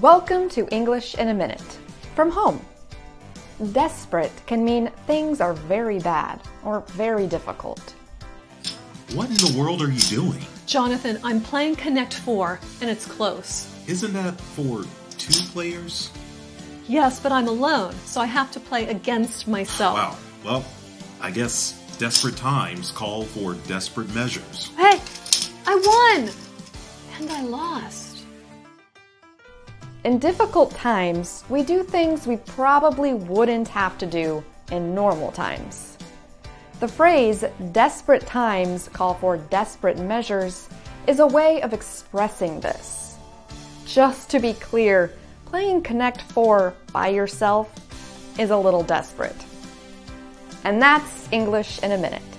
Welcome to English in a Minute from home. Desperate can mean things are very bad or very difficult. What in the world are you doing? Jonathan, I'm playing Connect 4 and it's close. Isn't that for two players? Yes, but I'm alone, so I have to play against myself. Wow. Well, I guess desperate times call for desperate measures. Hey, I won! In difficult times, we do things we probably wouldn't have to do in normal times. The phrase desperate times call for desperate measures is a way of expressing this. Just to be clear, playing Connect 4 by yourself is a little desperate. And that's English in a minute.